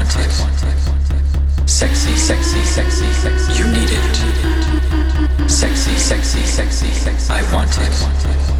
want it. Sexy, sexy, sexy, sexy. You need it. Sexy, sexy, sexy, sexy. I want it.